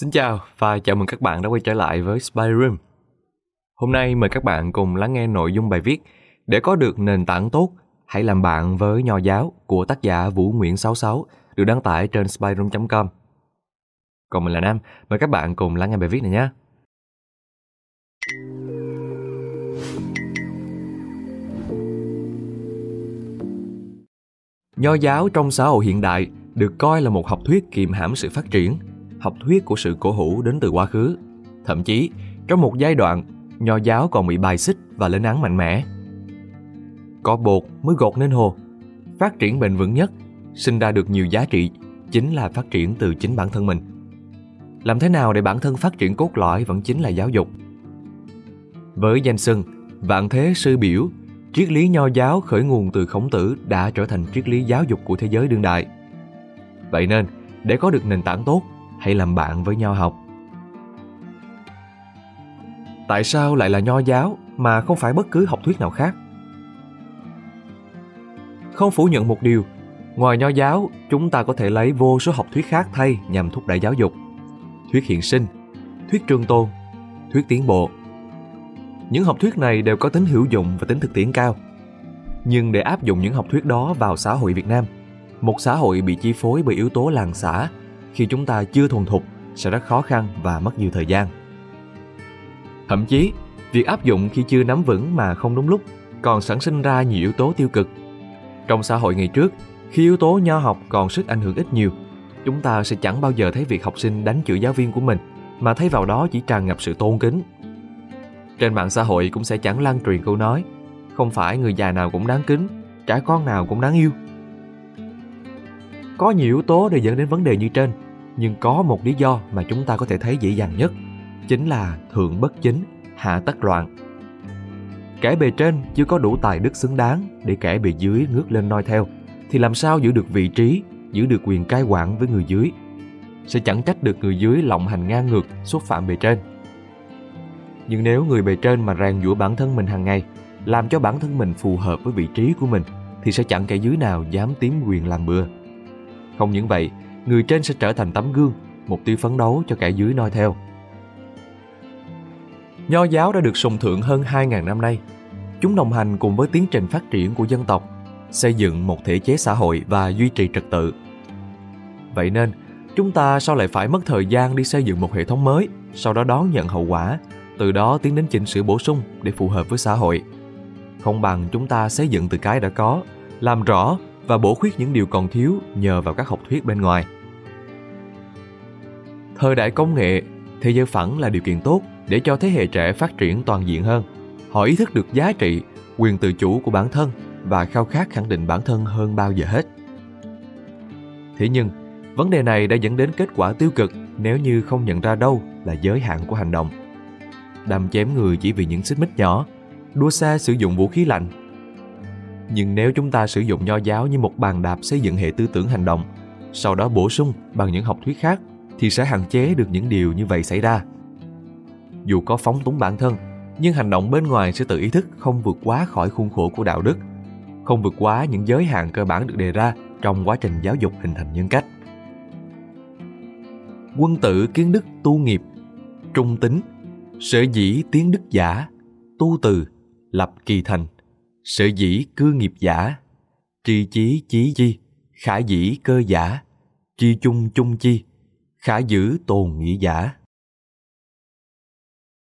Xin chào và chào mừng các bạn đã quay trở lại với Spy Room. Hôm nay mời các bạn cùng lắng nghe nội dung bài viết Để có được nền tảng tốt, hãy làm bạn với nho giáo của tác giả Vũ Nguyễn 66 được đăng tải trên spyroom.com. Còn mình là Nam, mời các bạn cùng lắng nghe bài viết này nhé. Nho giáo trong xã hội hiện đại được coi là một học thuyết kiềm hãm sự phát triển, học thuyết của sự cổ hủ đến từ quá khứ. Thậm chí, trong một giai đoạn, nho giáo còn bị bài xích và lên án mạnh mẽ. Có bột mới gột nên hồ. Phát triển bền vững nhất, sinh ra được nhiều giá trị, chính là phát triển từ chính bản thân mình. Làm thế nào để bản thân phát triển cốt lõi vẫn chính là giáo dục. Với danh xưng Vạn Thế Sư Biểu, triết lý nho giáo khởi nguồn từ khổng tử đã trở thành triết lý giáo dục của thế giới đương đại. Vậy nên, để có được nền tảng tốt, hãy làm bạn với nho học. Tại sao lại là nho giáo mà không phải bất cứ học thuyết nào khác? Không phủ nhận một điều, ngoài nho giáo, chúng ta có thể lấy vô số học thuyết khác thay nhằm thúc đẩy giáo dục. Thuyết hiện sinh, thuyết trường tôn, thuyết tiến bộ. Những học thuyết này đều có tính hữu dụng và tính thực tiễn cao. Nhưng để áp dụng những học thuyết đó vào xã hội Việt Nam, một xã hội bị chi phối bởi yếu tố làng xã khi chúng ta chưa thuần thục sẽ rất khó khăn và mất nhiều thời gian. Thậm chí, việc áp dụng khi chưa nắm vững mà không đúng lúc còn sản sinh ra nhiều yếu tố tiêu cực. Trong xã hội ngày trước, khi yếu tố nho học còn sức ảnh hưởng ít nhiều, chúng ta sẽ chẳng bao giờ thấy việc học sinh đánh chửi giáo viên của mình, mà thấy vào đó chỉ tràn ngập sự tôn kính. Trên mạng xã hội cũng sẽ chẳng lan truyền câu nói không phải người già nào cũng đáng kính, trẻ con nào cũng đáng yêu. Có nhiều yếu tố để dẫn đến vấn đề như trên, nhưng có một lý do mà chúng ta có thể thấy dễ dàng nhất, chính là thượng bất chính, hạ tất loạn. Kẻ bề trên chưa có đủ tài đức xứng đáng để kẻ bề dưới ngước lên noi theo, thì làm sao giữ được vị trí, giữ được quyền cai quản với người dưới? Sẽ chẳng trách được người dưới lộng hành ngang ngược, xúc phạm bề trên. Nhưng nếu người bề trên mà rèn giũa bản thân mình hàng ngày, làm cho bản thân mình phù hợp với vị trí của mình, thì sẽ chẳng kẻ dưới nào dám tiếm quyền làm bừa. Không những vậy, người trên sẽ trở thành tấm gương, mục tiêu phấn đấu cho kẻ dưới noi theo. Nho giáo đã được sùng thượng hơn 2.000 năm nay. Chúng đồng hành cùng với tiến trình phát triển của dân tộc, xây dựng một thể chế xã hội và duy trì trật tự. Vậy nên, chúng ta sao lại phải mất thời gian đi xây dựng một hệ thống mới, sau đó đón nhận hậu quả, từ đó tiến đến chỉnh sửa bổ sung để phù hợp với xã hội. Không bằng chúng ta xây dựng từ cái đã có, làm rõ và bổ khuyết những điều còn thiếu nhờ vào các học thuyết bên ngoài. Thời đại công nghệ, thế giới phẳng là điều kiện tốt để cho thế hệ trẻ phát triển toàn diện hơn. Họ ý thức được giá trị, quyền tự chủ của bản thân và khao khát khẳng định bản thân hơn bao giờ hết. Thế nhưng, vấn đề này đã dẫn đến kết quả tiêu cực nếu như không nhận ra đâu là giới hạn của hành động. Đâm chém người chỉ vì những xích mích nhỏ, đua xe sử dụng vũ khí lạnh nhưng nếu chúng ta sử dụng nho giáo như một bàn đạp xây dựng hệ tư tưởng hành động, sau đó bổ sung bằng những học thuyết khác, thì sẽ hạn chế được những điều như vậy xảy ra. Dù có phóng túng bản thân, nhưng hành động bên ngoài sẽ tự ý thức không vượt quá khỏi khuôn khổ của đạo đức, không vượt quá những giới hạn cơ bản được đề ra trong quá trình giáo dục hình thành nhân cách. Quân tử kiến đức tu nghiệp, trung tính, sở dĩ tiến đức giả, tu từ, lập kỳ thành Sở dĩ cư nghiệp giả, tri chí chí chi, khả dĩ cơ giả, tri chung chung chi, khả giữ tồn nghĩa giả.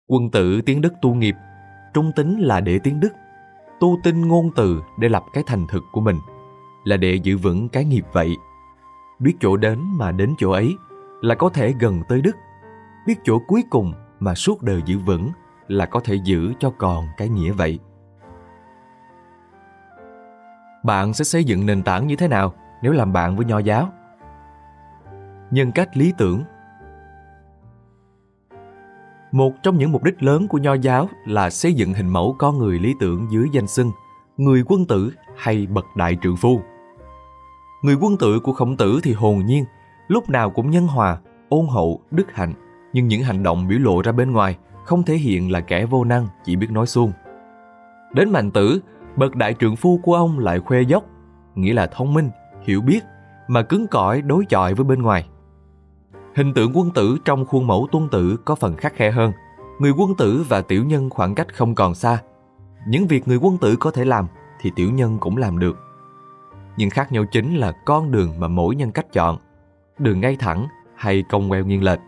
Quân tử tiến đức tu nghiệp, trung tính là để tiến đức, tu tinh ngôn từ để lập cái thành thực của mình, là để giữ vững cái nghiệp vậy. Biết chỗ đến mà đến chỗ ấy là có thể gần tới đức, biết chỗ cuối cùng mà suốt đời giữ vững là có thể giữ cho còn cái nghĩa vậy bạn sẽ xây dựng nền tảng như thế nào nếu làm bạn với nho giáo? Nhân cách lý tưởng. Một trong những mục đích lớn của nho giáo là xây dựng hình mẫu con người lý tưởng dưới danh xưng người quân tử hay bậc đại trượng phu. Người quân tử của khổng tử thì hồn nhiên, lúc nào cũng nhân hòa, ôn hậu, đức hạnh, nhưng những hành động biểu lộ ra bên ngoài không thể hiện là kẻ vô năng chỉ biết nói suông. Đến mạnh tử bậc đại trượng phu của ông lại khoe dốc, nghĩa là thông minh, hiểu biết, mà cứng cỏi đối chọi với bên ngoài. Hình tượng quân tử trong khuôn mẫu tuân tử có phần khắc khe hơn. Người quân tử và tiểu nhân khoảng cách không còn xa. Những việc người quân tử có thể làm thì tiểu nhân cũng làm được. Nhưng khác nhau chính là con đường mà mỗi nhân cách chọn. Đường ngay thẳng hay cong queo nghiêng lệch.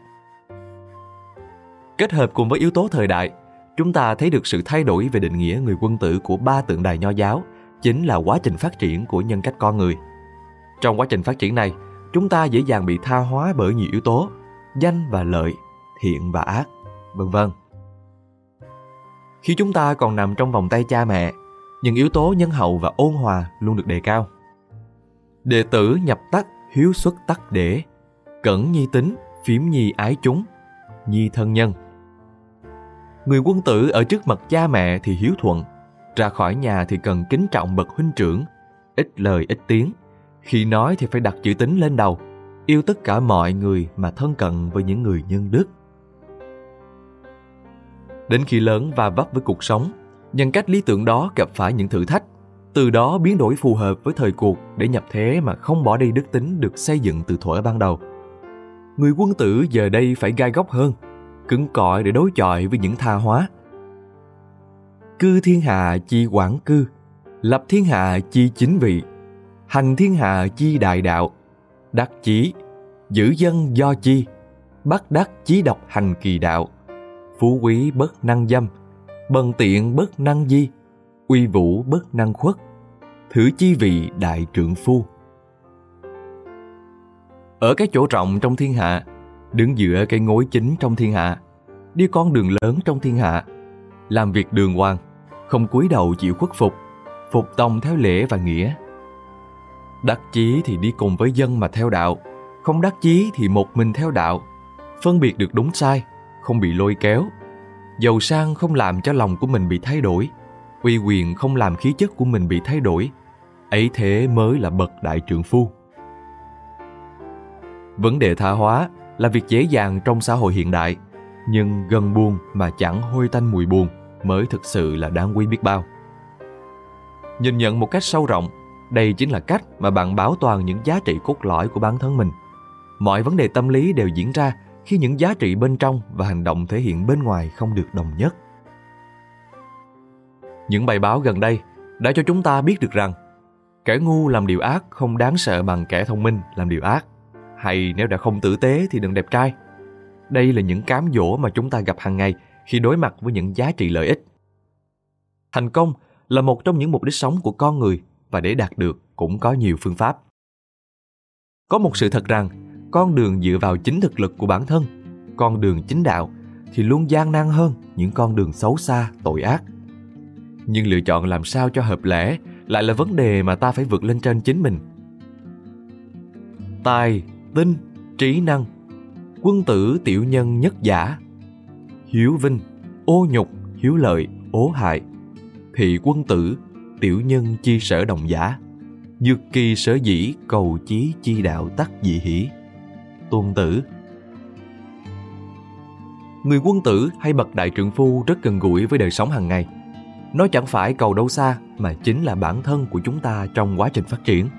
Kết hợp cùng với yếu tố thời đại, chúng ta thấy được sự thay đổi về định nghĩa người quân tử của ba tượng đài nho giáo chính là quá trình phát triển của nhân cách con người. Trong quá trình phát triển này, chúng ta dễ dàng bị tha hóa bởi nhiều yếu tố, danh và lợi, thiện và ác, vân vân. Khi chúng ta còn nằm trong vòng tay cha mẹ, những yếu tố nhân hậu và ôn hòa luôn được đề cao. Đệ tử nhập tắc, hiếu xuất tắc để, cẩn nhi tính, phím nhi ái chúng, nhi thân nhân. Người quân tử ở trước mặt cha mẹ thì hiếu thuận, ra khỏi nhà thì cần kính trọng bậc huynh trưởng, ít lời ít tiếng. Khi nói thì phải đặt chữ tính lên đầu, yêu tất cả mọi người mà thân cận với những người nhân đức. Đến khi lớn và vấp với cuộc sống, nhân cách lý tưởng đó gặp phải những thử thách, từ đó biến đổi phù hợp với thời cuộc để nhập thế mà không bỏ đi đức tính được xây dựng từ thuở ban đầu. Người quân tử giờ đây phải gai góc hơn, cứng cỏi để đối chọi với những tha hóa. Cư thiên hạ chi quản cư, lập thiên hạ chi chính vị, hành thiên hạ chi đại đạo, đắc chí, giữ dân do chi, bắt đắc chí độc hành kỳ đạo, phú quý bất năng dâm, bần tiện bất năng di, uy vũ bất năng khuất, thử chi vị đại trượng phu. Ở cái chỗ rộng trong thiên hạ, đứng giữa cái ngối chính trong thiên hạ, đi con đường lớn trong thiên hạ, làm việc đường hoàng, không cúi đầu chịu khuất phục, phục tòng theo lễ và nghĩa. Đắc chí thì đi cùng với dân mà theo đạo, không đắc chí thì một mình theo đạo, phân biệt được đúng sai, không bị lôi kéo. Giàu sang không làm cho lòng của mình bị thay đổi, uy quyền không làm khí chất của mình bị thay đổi. Ấy thế mới là bậc đại trượng phu. Vấn đề tha hóa là việc dễ dàng trong xã hội hiện đại, nhưng gần buồn mà chẳng hôi tanh mùi buồn mới thực sự là đáng quý biết bao. Nhìn nhận một cách sâu rộng, đây chính là cách mà bạn bảo toàn những giá trị cốt lõi của bản thân mình. Mọi vấn đề tâm lý đều diễn ra khi những giá trị bên trong và hành động thể hiện bên ngoài không được đồng nhất. Những bài báo gần đây đã cho chúng ta biết được rằng kẻ ngu làm điều ác không đáng sợ bằng kẻ thông minh làm điều ác hay nếu đã không tử tế thì đừng đẹp trai. Đây là những cám dỗ mà chúng ta gặp hàng ngày khi đối mặt với những giá trị lợi ích. Thành công là một trong những mục đích sống của con người và để đạt được cũng có nhiều phương pháp. Có một sự thật rằng, con đường dựa vào chính thực lực của bản thân, con đường chính đạo thì luôn gian nan hơn những con đường xấu xa, tội ác. Nhưng lựa chọn làm sao cho hợp lẽ lại là vấn đề mà ta phải vượt lên trên chính mình. Tài, tinh, trí năng, quân tử tiểu nhân nhất giả, hiếu vinh, ô nhục, hiếu lợi, ố hại, thị quân tử, tiểu nhân chi sở đồng giả, dược kỳ sở dĩ cầu chí chi đạo tắc dị hỷ. Tôn tử Người quân tử hay bậc đại trượng phu rất gần gũi với đời sống hàng ngày. Nó chẳng phải cầu đâu xa mà chính là bản thân của chúng ta trong quá trình phát triển.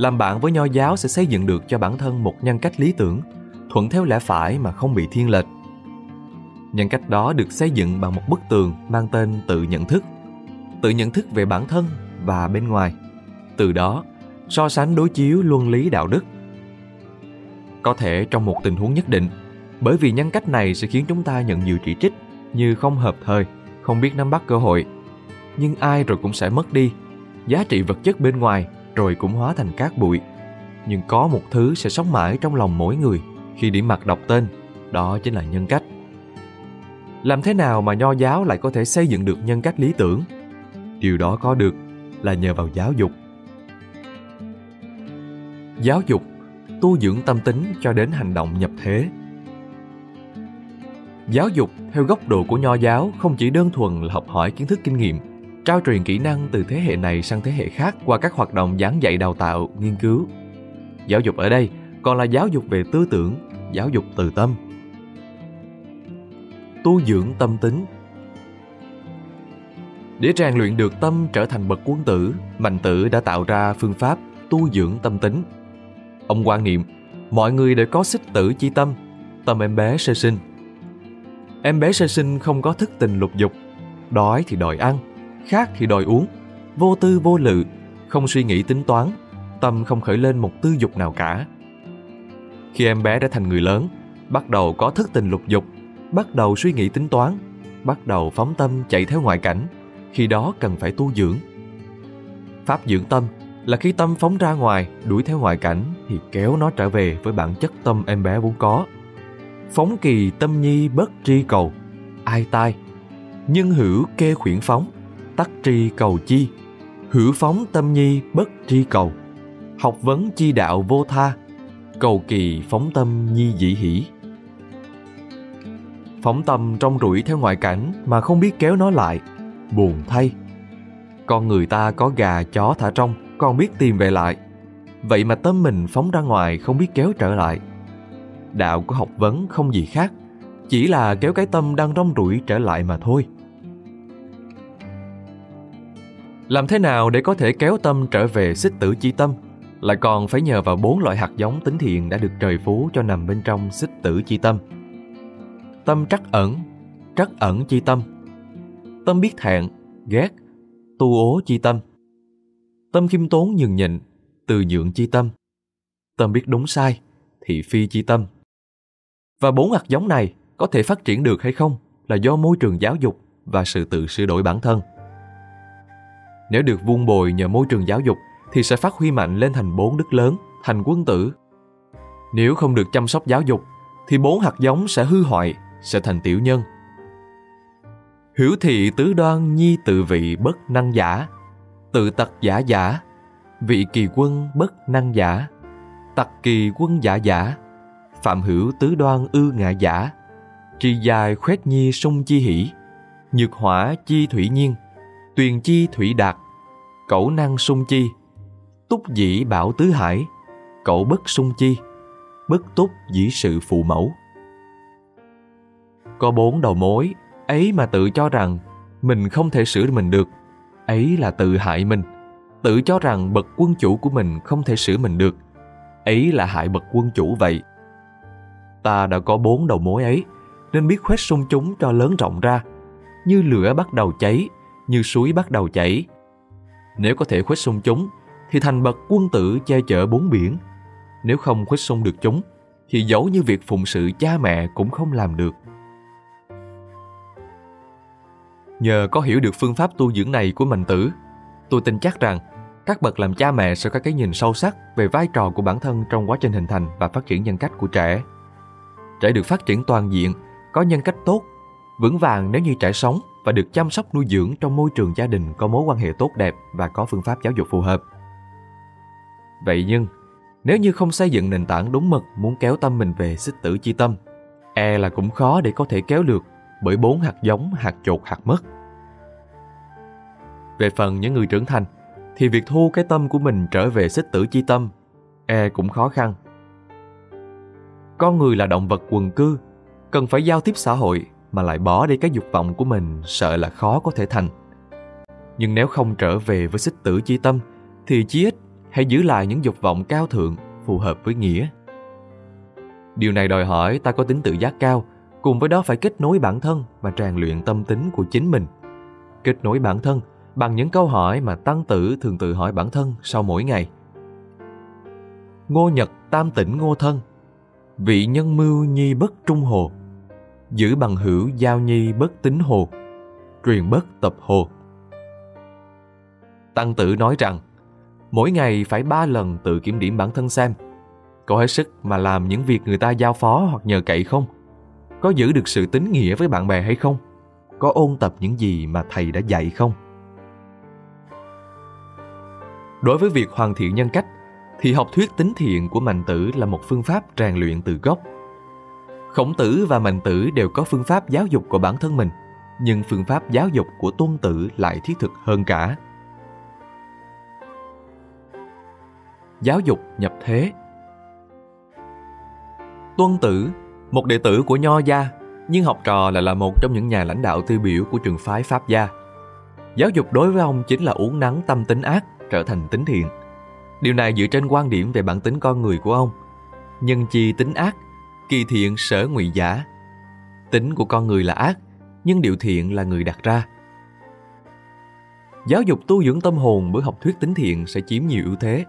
Làm bạn với nho giáo sẽ xây dựng được cho bản thân một nhân cách lý tưởng, thuận theo lẽ phải mà không bị thiên lệch. Nhân cách đó được xây dựng bằng một bức tường mang tên tự nhận thức. Tự nhận thức về bản thân và bên ngoài. Từ đó, so sánh đối chiếu luân lý đạo đức. Có thể trong một tình huống nhất định, bởi vì nhân cách này sẽ khiến chúng ta nhận nhiều chỉ trích như không hợp thời, không biết nắm bắt cơ hội. Nhưng ai rồi cũng sẽ mất đi. Giá trị vật chất bên ngoài rồi cũng hóa thành cát bụi. Nhưng có một thứ sẽ sống mãi trong lòng mỗi người khi điểm mặt đọc tên, đó chính là nhân cách. Làm thế nào mà nho giáo lại có thể xây dựng được nhân cách lý tưởng? Điều đó có được là nhờ vào giáo dục. Giáo dục tu dưỡng tâm tính cho đến hành động nhập thế. Giáo dục theo góc độ của nho giáo không chỉ đơn thuần là học hỏi kiến thức kinh nghiệm, trao truyền kỹ năng từ thế hệ này sang thế hệ khác qua các hoạt động giảng dạy đào tạo, nghiên cứu. Giáo dục ở đây còn là giáo dục về tư tưởng, giáo dục từ tâm. Tu dưỡng tâm tính Để rèn luyện được tâm trở thành bậc quân tử, Mạnh Tử đã tạo ra phương pháp tu dưỡng tâm tính. Ông quan niệm, Mọi người đều có xích tử chi tâm, tâm em bé sơ sinh. Em bé sơ sinh không có thức tình lục dục, đói thì đòi ăn, khát thì đòi uống, vô tư vô lự, không suy nghĩ tính toán, tâm không khởi lên một tư dục nào cả. Khi em bé đã thành người lớn, bắt đầu có thức tình lục dục, bắt đầu suy nghĩ tính toán, bắt đầu phóng tâm chạy theo ngoại cảnh, khi đó cần phải tu dưỡng. Pháp dưỡng tâm là khi tâm phóng ra ngoài, đuổi theo ngoại cảnh thì kéo nó trở về với bản chất tâm em bé vốn có. Phóng kỳ tâm nhi bất tri cầu, ai tai. Nhân hữu kê khuyển phóng, tắc tri cầu chi. Hữu phóng tâm nhi bất tri cầu. Học vấn chi đạo vô tha, cầu kỳ phóng tâm nhi dĩ hỷ. Phóng tâm trong rủi theo ngoại cảnh mà không biết kéo nó lại, buồn thay. Con người ta có gà chó thả trong, còn biết tìm về lại. Vậy mà tâm mình phóng ra ngoài không biết kéo trở lại. Đạo của học vấn không gì khác, chỉ là kéo cái tâm đang rong rủi trở lại mà thôi. Làm thế nào để có thể kéo tâm trở về xích tử chi tâm? Lại còn phải nhờ vào bốn loại hạt giống tính thiện đã được trời phú cho nằm bên trong xích tử chi tâm. Tâm trắc ẩn, trắc ẩn chi tâm. Tâm biết thẹn, ghét, tu ố chi tâm tâm khiêm tốn nhường nhịn từ nhượng chi tâm tâm biết đúng sai thị phi chi tâm và bốn hạt giống này có thể phát triển được hay không là do môi trường giáo dục và sự tự sửa đổi bản thân nếu được vuông bồi nhờ môi trường giáo dục thì sẽ phát huy mạnh lên thành bốn đức lớn thành quân tử. Nếu không được chăm sóc giáo dục thì bốn hạt giống sẽ hư hoại sẽ thành tiểu nhân. Hữu thị tứ đoan nhi tự vị bất năng giả, tự tật giả giả, vị kỳ quân bất năng giả, tặc kỳ quân giả giả, phạm hữu tứ đoan ư ngạ giả, tri dài khoét nhi sung chi hỷ, nhược hỏa chi thủy nhiên, tuyền chi thủy đạt, cẩu năng sung chi, túc dĩ bảo tứ hải, cẩu bất sung chi, bất túc dĩ sự phụ mẫu. Có bốn đầu mối ấy mà tự cho rằng mình không thể sửa mình được ấy là tự hại mình. Tự cho rằng bậc quân chủ của mình không thể sửa mình được ấy là hại bậc quân chủ vậy. Ta đã có bốn đầu mối ấy nên biết khuếch sung chúng cho lớn rộng ra như lửa bắt đầu cháy như suối bắt đầu chảy. Nếu có thể khuếch sung chúng thì thành bậc quân tử che chở bốn biển. Nếu không khuếch sung được chúng thì dẫu như việc phụng sự cha mẹ cũng không làm được. Nhờ có hiểu được phương pháp tu dưỡng này của Mạnh Tử, tôi tin chắc rằng các bậc làm cha mẹ sẽ có cái nhìn sâu sắc về vai trò của bản thân trong quá trình hình thành và phát triển nhân cách của trẻ. Trẻ được phát triển toàn diện, có nhân cách tốt, vững vàng nếu như trẻ sống và được chăm sóc nuôi dưỡng trong môi trường gia đình có mối quan hệ tốt đẹp và có phương pháp giáo dục phù hợp. Vậy nhưng, nếu như không xây dựng nền tảng đúng mực muốn kéo tâm mình về xích tử chi tâm, e là cũng khó để có thể kéo được bởi bốn hạt giống hạt chột hạt mất. Về phần những người trưởng thành, thì việc thu cái tâm của mình trở về xích tử chi tâm e cũng khó khăn. Con người là động vật quần cư, cần phải giao tiếp xã hội mà lại bỏ đi cái dục vọng của mình sợ là khó có thể thành. Nhưng nếu không trở về với xích tử chi tâm, thì chí ít hãy giữ lại những dục vọng cao thượng phù hợp với nghĩa. Điều này đòi hỏi ta có tính tự giác cao, cùng với đó phải kết nối bản thân và rèn luyện tâm tính của chính mình kết nối bản thân bằng những câu hỏi mà tăng tử thường tự hỏi bản thân sau mỗi ngày ngô nhật tam tỉnh ngô thân, vị nhân mưu nhi bất trung hồ giữ bằng hữu giao nhi bất tính hồ, truyền bất tập hồ. Tăng tử nói rằng, mỗi ngày phải ba lần tự kiểm điểm bản thân xem, có hết sức mà làm những việc người ta giao phó hoặc nhờ cậy không? Có giữ được sự tín nghĩa với bạn bè hay không? Có ôn tập những gì mà thầy đã dạy không? Đối với việc hoàn thiện nhân cách, thì học thuyết tính thiện của mạnh tử là một phương pháp rèn luyện từ gốc khổng tử và mạnh tử đều có phương pháp giáo dục của bản thân mình nhưng phương pháp giáo dục của tôn tử lại thiết thực hơn cả giáo dục nhập thế tuân tử một đệ tử của Nho gia, nhưng học trò lại là một trong những nhà lãnh đạo tiêu biểu của trường phái Pháp gia. Giáo dục đối với ông chính là uống nắng tâm tính ác trở thành tính thiện. Điều này dựa trên quan điểm về bản tính con người của ông. nhân chi tính ác, kỳ thiện sở ngụy giả. Tính của con người là ác, nhưng điều thiện là người đặt ra. Giáo dục tu dưỡng tâm hồn bởi học thuyết tính thiện sẽ chiếm nhiều ưu thế,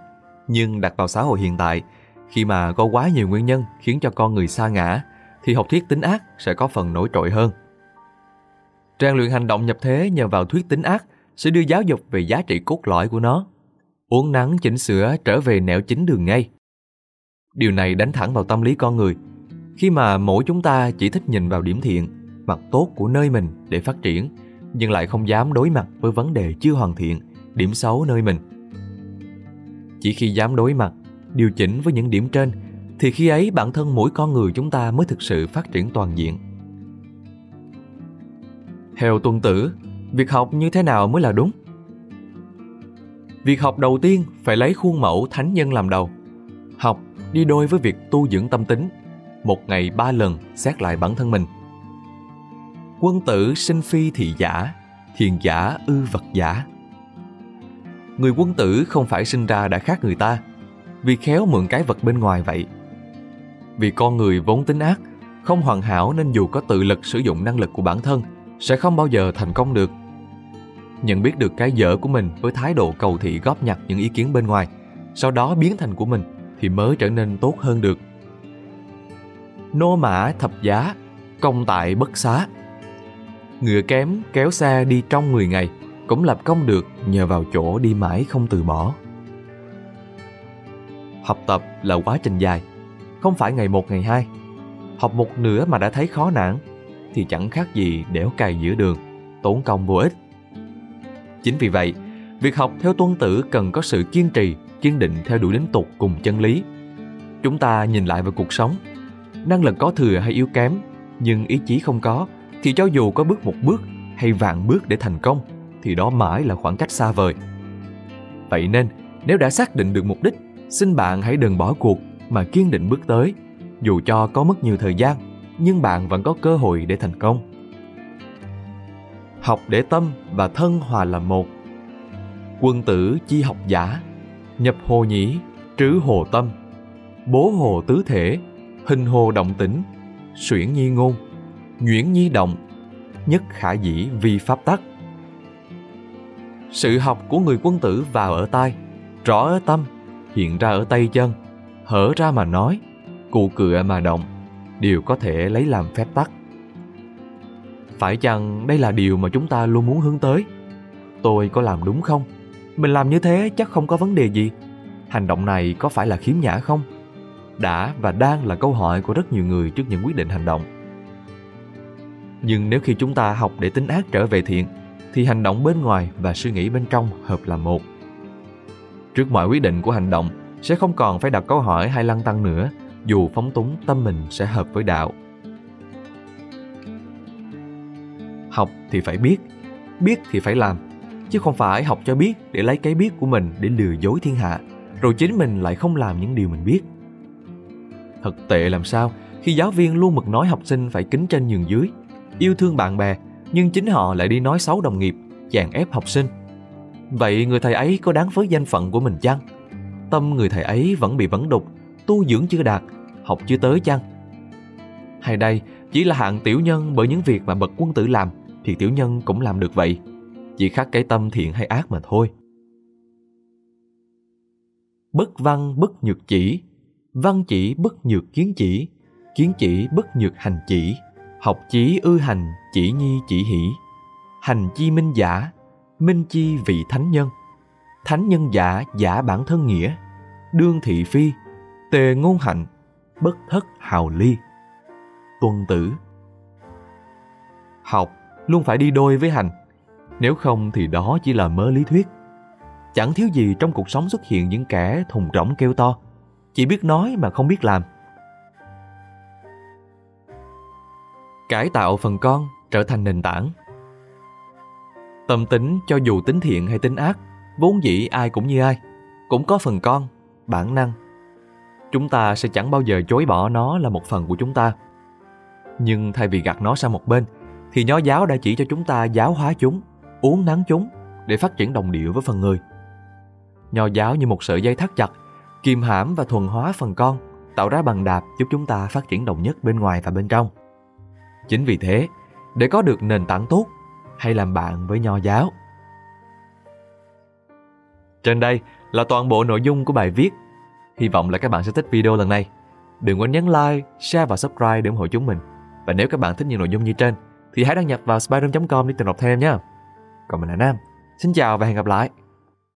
nhưng đặt vào xã hội hiện tại, khi mà có quá nhiều nguyên nhân khiến cho con người sa ngã, thì học thuyết tính ác sẽ có phần nổi trội hơn. Rèn luyện hành động nhập thế nhờ vào thuyết tính ác sẽ đưa giáo dục về giá trị cốt lõi của nó. Uống nắng chỉnh sửa trở về nẻo chính đường ngay. Điều này đánh thẳng vào tâm lý con người. Khi mà mỗi chúng ta chỉ thích nhìn vào điểm thiện, mặt tốt của nơi mình để phát triển, nhưng lại không dám đối mặt với vấn đề chưa hoàn thiện, điểm xấu nơi mình. Chỉ khi dám đối mặt, điều chỉnh với những điểm trên, thì khi ấy bản thân mỗi con người chúng ta mới thực sự phát triển toàn diện. Theo tuân tử, việc học như thế nào mới là đúng? Việc học đầu tiên phải lấy khuôn mẫu thánh nhân làm đầu. Học đi đôi với việc tu dưỡng tâm tính, một ngày ba lần xét lại bản thân mình. Quân tử sinh phi thị giả, thiền giả ư vật giả. Người quân tử không phải sinh ra đã khác người ta, vì khéo mượn cái vật bên ngoài vậy. Vì con người vốn tính ác, không hoàn hảo nên dù có tự lực sử dụng năng lực của bản thân, sẽ không bao giờ thành công được. Nhận biết được cái dở của mình với thái độ cầu thị góp nhặt những ý kiến bên ngoài, sau đó biến thành của mình thì mới trở nên tốt hơn được. Nô mã thập giá, công tại bất xá. Ngựa kém kéo xe đi trong 10 ngày cũng lập công được nhờ vào chỗ đi mãi không từ bỏ. Học tập là quá trình dài, không phải ngày một ngày hai. Học một nửa mà đã thấy khó nản thì chẳng khác gì đẽo cày giữa đường, tốn công vô ích. Chính vì vậy, việc học theo tuân tử cần có sự kiên trì, kiên định theo đuổi đến tục cùng chân lý. Chúng ta nhìn lại vào cuộc sống, năng lực có thừa hay yếu kém, nhưng ý chí không có, thì cho dù có bước một bước hay vạn bước để thành công, thì đó mãi là khoảng cách xa vời. Vậy nên, nếu đã xác định được mục đích, xin bạn hãy đừng bỏ cuộc mà kiên định bước tới, dù cho có mất nhiều thời gian nhưng bạn vẫn có cơ hội để thành công. Học để tâm và thân hòa làm một. Quân tử chi học giả nhập hồ nhĩ trứ hồ tâm bố hồ tứ thể hình hồ động tĩnh, suyễn nhi ngôn, nhuyễn nhi động, nhất khả dĩ vi pháp tắc sự học của người quân tử vào ở tai, rõ ở tâm, hiện ra ở tay chân, hở ra mà nói, cụ cựa mà động, đều có thể lấy làm phép tắc. Phải chăng đây là điều mà chúng ta luôn muốn hướng tới? Tôi có làm đúng không? Mình làm như thế chắc không có vấn đề gì. Hành động này có phải là khiếm nhã không? Đã và đang là câu hỏi của rất nhiều người trước những quyết định hành động. Nhưng nếu khi chúng ta học để tính ác trở về thiện, thì hành động bên ngoài và suy nghĩ bên trong hợp là một. Trước mọi quyết định của hành động, sẽ không còn phải đặt câu hỏi hay lăng tăng nữa dù phóng túng tâm mình sẽ hợp với đạo học thì phải biết biết thì phải làm chứ không phải học cho biết để lấy cái biết của mình để lừa dối thiên hạ rồi chính mình lại không làm những điều mình biết thật tệ làm sao khi giáo viên luôn mực nói học sinh phải kính trên nhường dưới. Yêu thương bạn bè nhưng chính họ lại đi nói xấu đồng nghiệp chèn ép học sinh. Vậy người thầy ấy có đáng với danh phận của mình chăng? Tâm người thầy ấy vẫn bị vấn đục tu dưỡng chưa đạt, học chưa tới chăng? Hay đây chỉ là hạng tiểu nhân bởi những việc mà bậc quân tử làm thì tiểu nhân cũng làm được vậy, chỉ khác cái tâm thiện hay ác mà thôi. Bất văn bất nhược chỉ, văn chỉ bất nhược kiến chỉ, kiến chỉ bất nhược hành chỉ, học chí ư hành chỉ nhi chỉ hỷ, hành chi minh giả, minh chi vị thánh nhân, thánh nhân giả giả bản thân nghĩa, đương thị phi, tề ngôn hạnh, bất thất hào ly. Tuân tử. Học luôn phải đi đôi với hành, nếu không thì đó chỉ là mớ lý thuyết. Chẳng thiếu gì trong cuộc sống xuất hiện những kẻ thùng rỗng kêu to, chỉ biết nói mà không biết làm. Cải tạo phần con trở thành nền tảng. Tâm tính cho dù tính thiện hay tính ác, vốn dĩ ai cũng như ai, cũng có phần con, bản năng chúng ta sẽ chẳng bao giờ chối bỏ nó là một phần của chúng ta. Nhưng thay vì gạt nó sang một bên, thì nho giáo đã chỉ cho chúng ta giáo hóa chúng, uống nắng chúng để phát triển đồng điệu với phần người. Nho giáo như một sợi dây thắt chặt, kìm hãm và thuần hóa phần con, tạo ra bằng đạp giúp chúng ta phát triển đồng nhất bên ngoài và bên trong. Chính vì thế, để có được nền tảng tốt, hay làm bạn với nho giáo. Trên đây là toàn bộ nội dung của bài viết. Hy vọng là các bạn sẽ thích video lần này. Đừng quên nhấn like, share và subscribe để ủng hộ chúng mình. Và nếu các bạn thích những nội dung như trên, thì hãy đăng nhập vào spider.com để tìm đọc thêm nhé. Còn mình là Nam. Xin chào và hẹn gặp lại.